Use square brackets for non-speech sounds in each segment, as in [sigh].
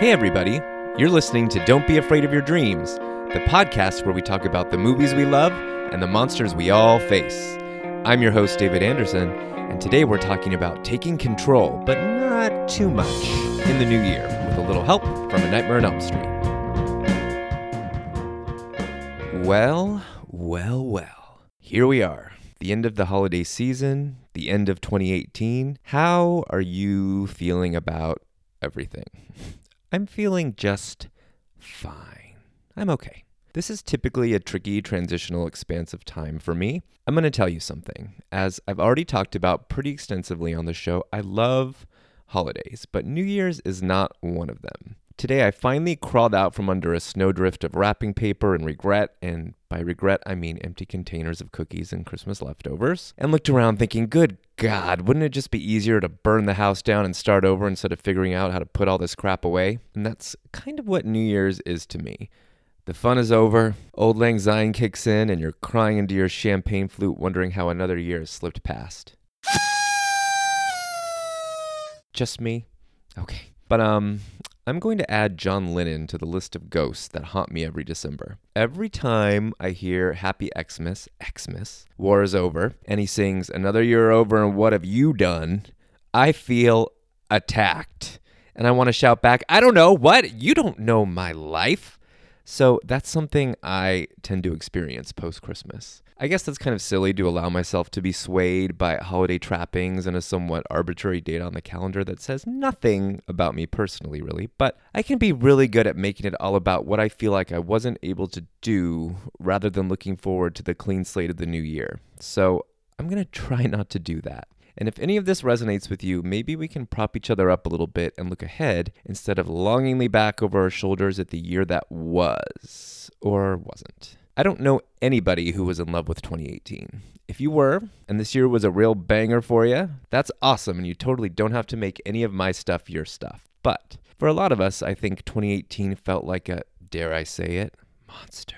Hey, everybody. You're listening to Don't Be Afraid of Your Dreams, the podcast where we talk about the movies we love and the monsters we all face. I'm your host, David Anderson, and today we're talking about taking control, but not too much, in the new year, with a little help from A Nightmare on Elm Street. Well, well, well. Here we are. The end of the holiday season, the end of 2018. How are you feeling about everything? [laughs] I'm feeling just fine. I'm okay. This is typically a tricky, transitional, expansive time for me. I'm going to tell you something. As I've already talked about pretty extensively on the show, I love holidays, but New Year's is not one of them. Today, I finally crawled out from under a snowdrift of wrapping paper and regret, and by regret, I mean empty containers of cookies and Christmas leftovers, and looked around thinking, good God, wouldn't it just be easier to burn the house down and start over instead of figuring out how to put all this crap away? And that's kind of what New Year's is to me. The fun is over, auld lang syne kicks in, and you're crying into your champagne flute wondering how another year has slipped past. Just me? Okay. But um I'm going to add John Lennon to the list of ghosts that haunt me every December. Every time I hear Happy Xmas, Xmas, War is Over, and he sings Another Year Over and What Have You Done, I feel attacked. And I want to shout back, I don't know, what? You don't know my life. So that's something I tend to experience post Christmas. I guess that's kind of silly to allow myself to be swayed by holiday trappings and a somewhat arbitrary date on the calendar that says nothing about me personally, really. But I can be really good at making it all about what I feel like I wasn't able to do rather than looking forward to the clean slate of the new year. So I'm going to try not to do that. And if any of this resonates with you, maybe we can prop each other up a little bit and look ahead instead of longingly back over our shoulders at the year that was or wasn't. I don't know anybody who was in love with 2018. If you were, and this year was a real banger for you, that's awesome, and you totally don't have to make any of my stuff your stuff. But for a lot of us, I think 2018 felt like a, dare I say it, monster.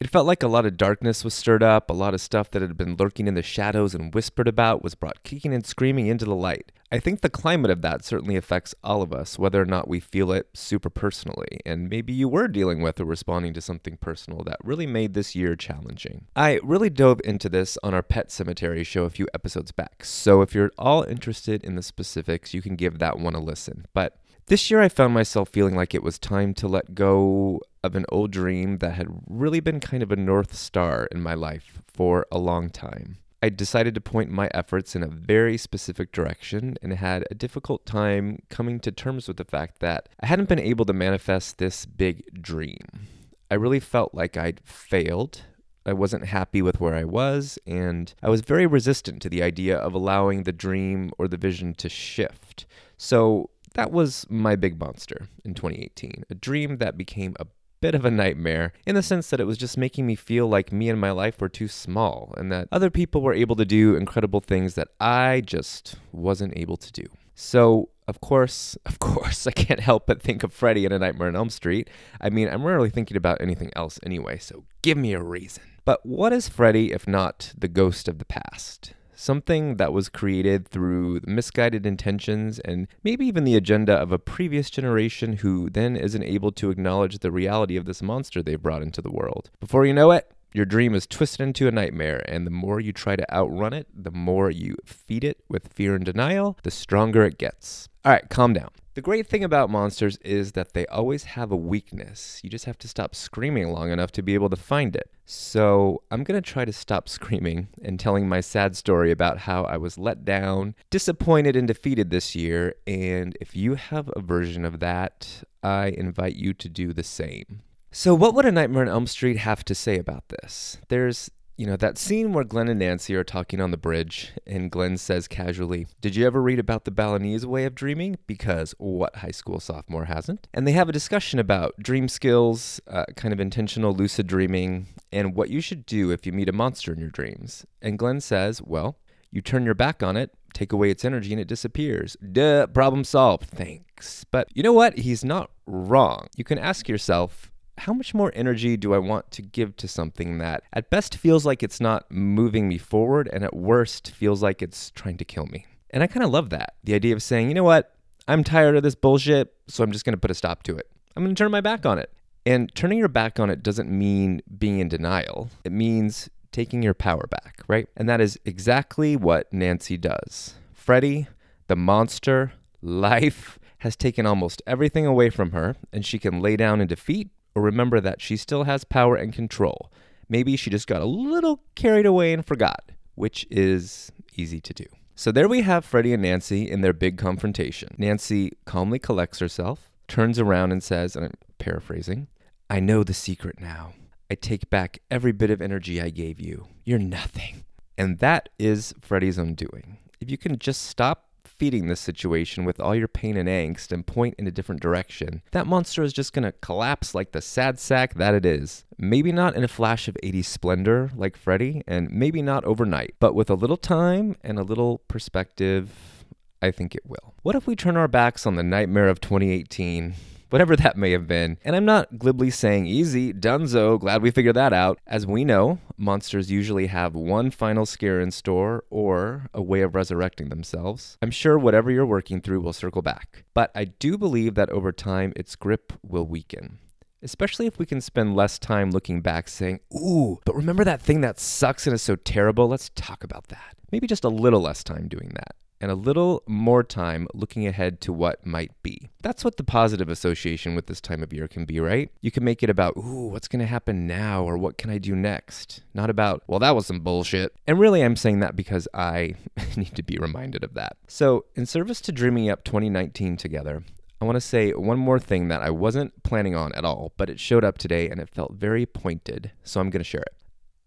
It felt like a lot of darkness was stirred up, a lot of stuff that had been lurking in the shadows and whispered about was brought kicking and screaming into the light. I think the climate of that certainly affects all of us, whether or not we feel it super personally, and maybe you were dealing with or responding to something personal that really made this year challenging. I really dove into this on our Pet Sematary show a few episodes back, so if you're at all interested in the specifics, you can give that one a listen. But this year, I found myself feeling like it was time to let go of an old dream that had really been kind of a North Star in my life for a long time. I decided to point my efforts in a very specific direction and had a difficult time coming to terms with the fact that I hadn't been able to manifest this big dream. I really felt like I'd failed. I wasn't happy with where I was, and I was very resistant to the idea of allowing the dream or the vision to shift. So, that was my big monster in 2018, a dream that became a bit of a nightmare in the sense that it was just making me feel like me and my life were too small and that other people were able to do incredible things that I just wasn't able to do. So, of course, [laughs] of course, I can't help but think of Freddy in A Nightmare on Elm Street. I mean, I'm rarely thinking about anything else anyway, so give me a reason. But what is Freddy if not the ghost of the past? Something that was created through misguided intentions and maybe even the agenda of a previous generation who then isn't able to acknowledge the reality of this monster they've brought into the world. Before you know it, your dream is twisted into a nightmare, and the more you try to outrun it, the more you feed it with fear and denial, the stronger it gets. All right, calm down. The great thing about monsters is that they always have a weakness. You just have to stop screaming long enough to be able to find it. So, I'm to try to stop [laughs] screaming and telling my sad story about how I was let down, disappointed, and defeated this year. And if you have a version of that, I invite you to do the same. So, what would A Nightmare on Elm Street have to say about this? There's, you know, that scene where Glenn and Nancy are talking on the bridge, and Glenn says casually, Did you ever read about the Balinese way of dreaming? Because what high school sophomore hasn't? And they have a discussion about dream skills, uh, kind of intentional lucid dreaming, and what you should do if you meet a monster in your dreams. And Glenn says, Well, you turn your back on it, take away its energy, and it disappears. Duh, problem solved. Thanks. But you know what? He's not wrong. You can ask yourself, how much more energy do I want to give to something that at best feels like it's not moving me forward and at worst feels like it's trying to kill me? And I kind of love that. The idea of saying, you know what? I'm tired of this bullshit, so I'm just going to put a stop to it. I'm going to turn my back on it. And turning your back on it doesn't mean being in denial. It means taking your power back, right? And that is exactly what Nancy does. Freddy, the monster, life has taken almost everything away from her, and she can lay down in defeat or remember that she still has power and control. Maybe she just got a little carried away and forgot, which is easy to do. So there we have Freddy and Nancy in their big confrontation. Nancy calmly collects herself, turns around and says, and I'm paraphrasing, I know the secret now. I take back every bit of energy I gave you. You're nothing. And that is Freddy's undoing. If you can just stop feeding this situation with all your pain and angst and point in a different direction, that monster is just gonna collapse like the sad sack that it is. Maybe not in a flash of 80s splendor like Freddy, and maybe not overnight, but with a little time and a little perspective, I think it will. What if we turn our backs on the nightmare of 2018 whatever that may have been. And I'm not glibly saying easy, dunzo, glad we figured that out. As we know, monsters usually have one final scare in store or a way of resurrecting themselves. I'm sure whatever you're working through will circle back. But I do believe that over time, its grip will weaken. Especially if we can spend less time looking back saying, Ooh, but remember that thing that sucks and is so terrible? Let's talk about that. Maybe just a little less time doing that and a little more time looking ahead to what might be. That's what the positive association with this time of year can be, right? You can make it about, ooh, what's going to happen now or what can I do next? Not about, well, that was some bullshit. And really, I'm saying that because I [laughs] need to be reminded of that. So, in service to dreaming up 2019 together, I want to say one more thing that I wasn't planning on at all, but it showed up today and it felt very pointed, so I'm going to share it.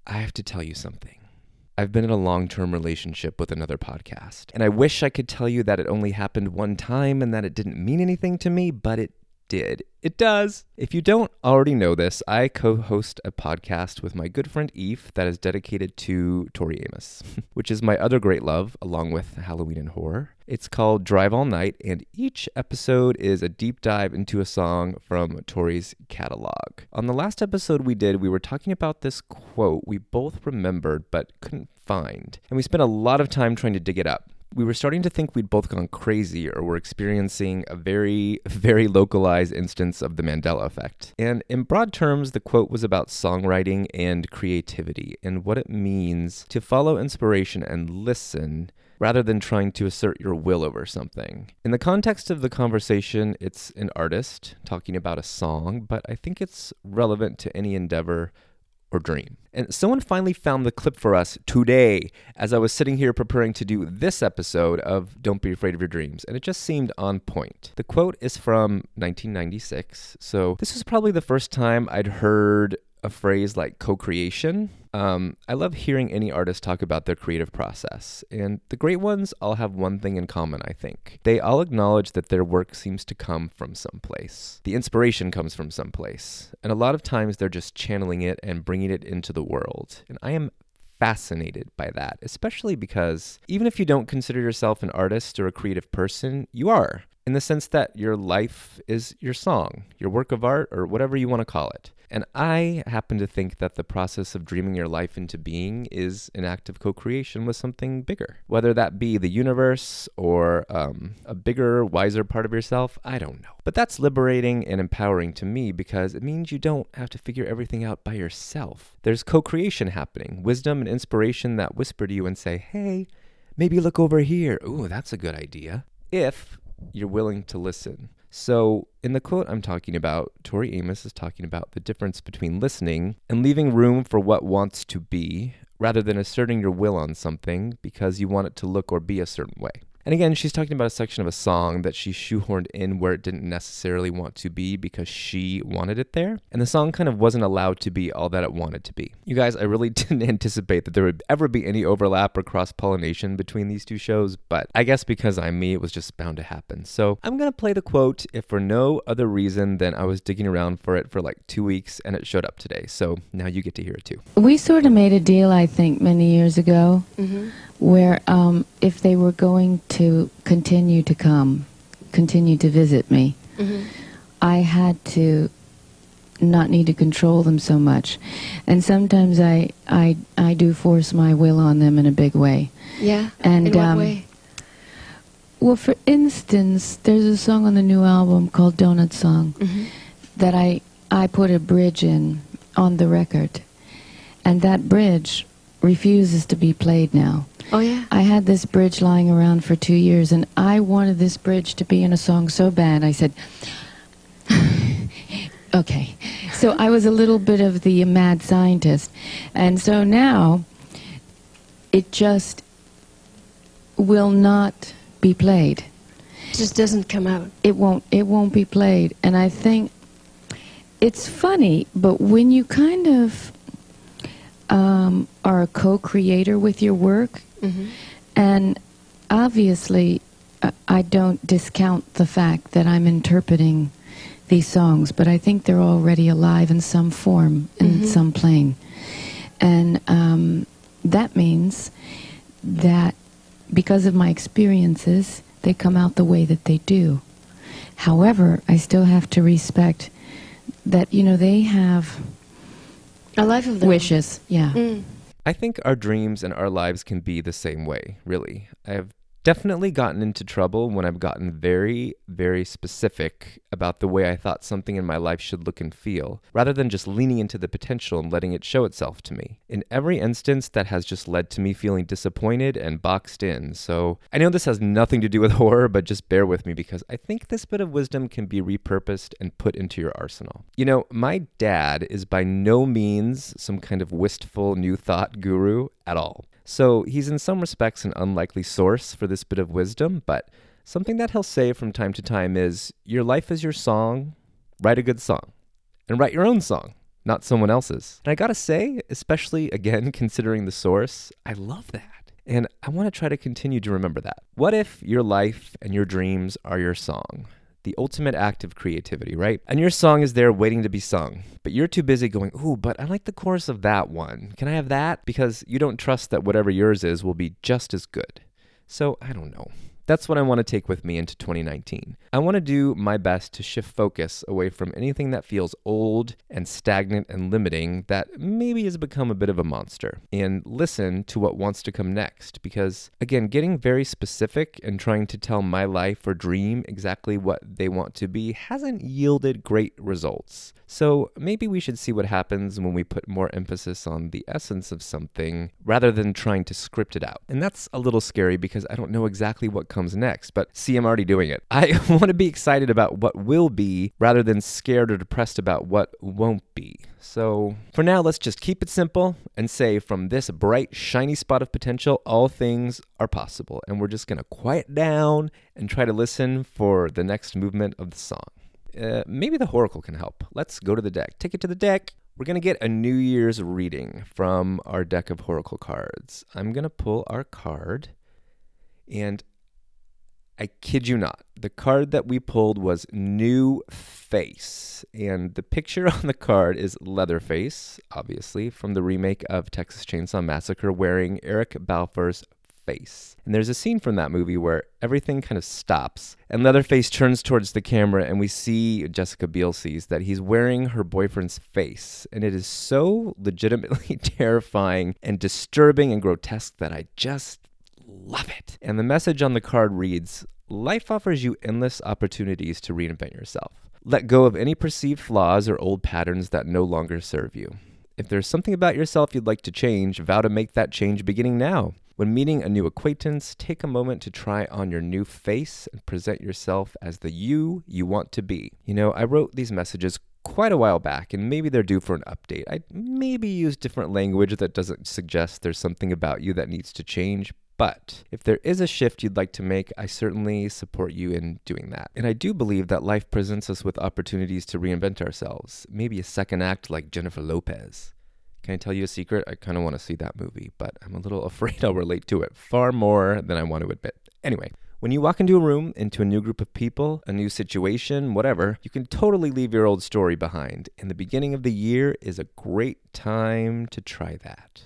I have to tell you something. I've been in a long term relationship with another podcast. And I wish I could tell you that it only happened one time and that it didn't mean anything to me, but it did. It does. If you don't already know this, I co host a podcast with my good friend Eve that is dedicated to Tori Amos, [laughs] which is my other great love, along with Halloween and horror. It's called Drive All Night, and each episode is a deep dive into a song from Tori's catalog. On the last episode we did, we were talking about this quote we both remembered but couldn't find, and we spent a lot of time trying to dig it up we were starting to think we'd both gone crazy or were experiencing a very, [laughs] very localized instance of the Mandela effect. And in broad terms, the quote was about songwriting and creativity and what it means to follow inspiration and listen rather than trying to assert your will over something. In the context of the conversation, it's an artist talking about a song, but I think it's relevant to any endeavor or dream. And someone finally found the clip for us today as I was sitting here preparing to do this episode of Don't Be Afraid of Your Dreams, and it just seemed on point. The quote is from 1996, so this was probably the first time I'd heard a phrase like co creation. Um, I love hearing any artist talk about their creative process, and the great ones all have one thing in common, I think. They all acknowledge that their work seems to come from someplace. The inspiration comes from someplace, and a lot of times they're just channeling it and bringing it into the world. And I am fascinated by that, especially because even if you don't consider yourself an artist or a creative person, you are, in the sense that your life is your song, your work of art, or whatever you want to call it. And I happen to think that the process of dreaming your life into being is an act of co creation with something bigger. Whether that be the universe or um, a bigger, wiser part of yourself, I don't know. But that's liberating and empowering to me because it means you don't have to figure everything out by yourself. There's co creation happening, wisdom and inspiration that whisper to you and say, hey, maybe look over here. Ooh, that's a good idea. If you're willing to listen. So, in the quote I'm talking about, Tori Amos is talking about the difference between listening and leaving room for what wants to be rather than asserting your will on something because you want it to look or be a certain way. And again, she's talking about a section of a song that she shoehorned in where it didn't necessarily want to be because she wanted it there. And the song kind of wasn't allowed to be all that it wanted to be. You guys, I really [laughs] didn't anticipate that there would ever be any overlap or cross pollination between these two shows, but I guess because I'm me, it was just bound to happen. So I'm going to play the quote if for no other reason than I was digging around for it for like two weeks and it showed up today. So now you get to hear it too. We sort of made a deal, I think, many years ago. Mm-hmm where um, if they were going to continue to come, continue to visit me, mm-hmm. I had to not need to control them so much. And sometimes I, I, I do force my will on them in a big way. Yeah. And in what um, way? Well, for instance, there's a song on the new album called Doughnut Song Mm-hmm. that I, I put a bridge in on the record. And that bridge refuses to be played now. Oh yeah. I had this bridge lying around for two years, and I wanted this bridge to be in a song so bad. I said, [sighs] okay. So I was a little bit of the mad scientist. And so now it just will not be played. It just doesn't come out. It won't it won't be played. And I think it's funny, but when you kind of um, are a co-creator with your work, Mm-hmm. and obviously, uh, I don't discount the fact that I'm interpreting these songs, but I think they're already alive in some form, in Mhm. some plane. And um, that means that because of my experiences, they come out the way that they do. However, I still have to respect that, you know, they have A life of their wishes. Yeah. Mm. I think our dreams and our lives can be the same way, really. I have definitely gotten into trouble when I've gotten very, very specific about the way I thought something in my life should look and feel, rather than just leaning into the potential and letting it show itself to me. In every instance, that has just led to me feeling disappointed and boxed in. So I know this has nothing to do with [laughs] horror, but just bear with me because I think this bit of wisdom can be repurposed and put into your arsenal. You know, my dad is by no means some kind of wistful new thought guru at all. So he's in some respects an unlikely source for this bit of wisdom, but something that he'll say from time to time is Your life is your song, write a good song. And write your own song, not someone else's. And I gotta say, especially again [laughs] considering the source, I love that. And I wanna try to continue to remember that. What if your life and your dreams are your song? The ultimate act of creativity, right? And your song is there waiting to be sung, but you're too busy going, Ooh, but I like the chorus of that one. Can I have that? Because you don't trust that whatever yours is will be just as good. So I don't know. That's what I want to take with me into 2019. I want to do my best to shift focus away from anything that feels old and stagnant and limiting that maybe has become a bit of a monster and listen to what wants to come next. Because, again, getting very specific and trying to tell my life or dream exactly what they want to be hasn't yielded great results. So maybe we should see what happens when we put more emphasis on the essence of something rather than trying to script it out. And that's a little scary because I don't know exactly what comes next, but see, I'm already doing it. [laughs] I want to be excited about what will be rather than scared or depressed about what won't be. So for now, let's just keep it simple and say from this bright, shiny spot of potential, all things are possible. And we're just going to quiet down and try to listen for the next movement of the song. Uh, maybe the Oracle can help. Let's go to the deck. Take it to the deck. We're going to get a New Year's reading from our deck of Oracle cards. I'm going to pull our card, and I kid you not, the card that we pulled was New Face. And the picture [laughs] on the card is Leatherface, obviously, from the remake of Texas Chainsaw Massacre, wearing Eric Balfour's face. And there's a scene from that movie where everything kind of stops and Leatherface turns towards the camera and we see Jessica Biel sees that he's wearing her boyfriend's face. And it is so [laughs] legitimately [laughs] terrifying and disturbing and grotesque that I just love it. And the message on the card reads Life offers you endless opportunities to reinvent yourself. Let go of any perceived flaws or old patterns that no longer serve you. If there's something about yourself you'd like to change, vow to make that change beginning now. When meeting a new acquaintance, take a moment to try on your new face and present yourself as the you you want to be. You know, I wrote these messages quite a while back, and maybe they're due for an update. I maybe use different language that doesn't suggest there's something about you that needs to change. But if there is a shift you'd like to make, I certainly support you in doing that. And I do believe that life presents us with opportunities to reinvent ourselves, maybe a second act like Jennifer Lopez. Can I tell you a secret? I kind of want to see that movie, but I'm a little [laughs] afraid I'll relate to it far more than I want to admit. Anyway, when you walk into a room, into a new group of people, a new situation, whatever, you can totally leave your old story behind. And the beginning of the year is a great time to try that.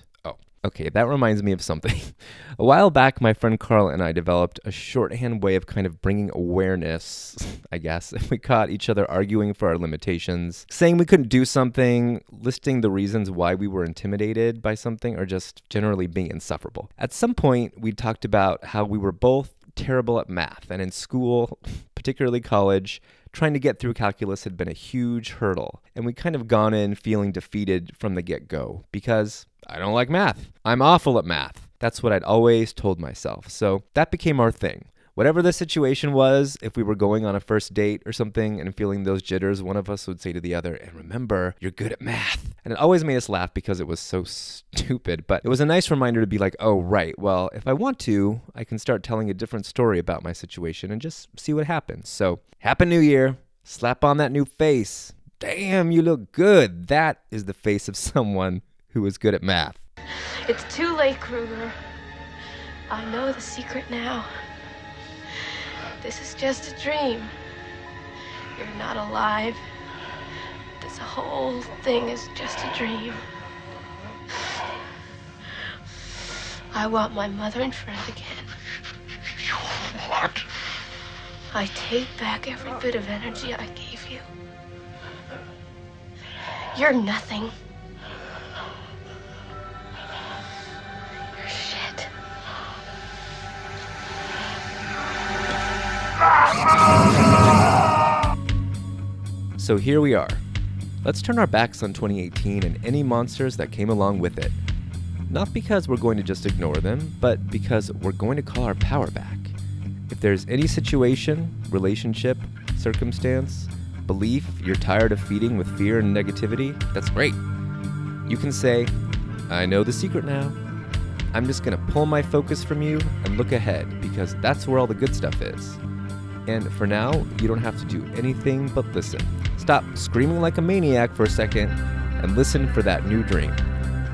Okay, that reminds me of something. [laughs] a while back, my friend Carl and I developed a shorthand way of kind of bringing awareness, [laughs] I guess, [laughs] we caught each other arguing for our limitations, saying we couldn't do something, listing the reasons why we were intimidated by something, or just generally being insufferable. At some point, we talked about how we were both terrible at math, and in school, particularly college, trying to get through calculus had been a huge hurdle. And we kind of gone in feeling defeated from the get go because I don't like math. I'm awful at math. That's what I'd always told myself. So that became our thing. Whatever the situation was, if we were going on a first date or something and feeling those jitters, one of us would say to the other, And remember, you're good at math. And it always made us laugh because it was so stupid. But it was a nice reminder to be like, Oh, right. Well, if I want to, I can start telling a different story about my situation and just see what happens. So, Happy New Year. Slap on that new face. Damn, you look good. That is the face of someone who is good at math. It's too late, Krueger. I know the secret now. This is just a dream. You're not alive. This whole thing is just a dream. I want my mother and friend again. You what? I take back every bit of energy I gave you. You're nothing. So here we are. Let's turn our backs on 2018 and any monsters that came along with it. Not because we're going to just ignore them, but because we're going to call our power back. If there's any situation, relationship, circumstance, belief you're tired of feeding with fear and negativity, that's great. You can say, I know the secret now. I'm just going to pull my focus from you and look ahead because that's where all the good stuff is. And for now, you don't have to do anything but listen. Stop screaming like a maniac for a second and listen for that new dream,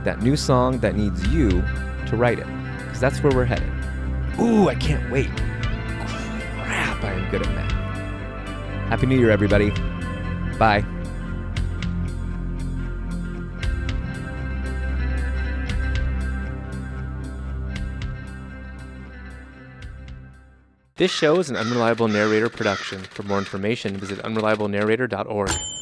that new song that needs you to write it, because that's where we're headed. Ooh, I can't wait. Crap, I am good at math. Happy New Year, everybody. Bye. This show is an Unreliable Narrator production. For more information, visit unreliablenarrator.org.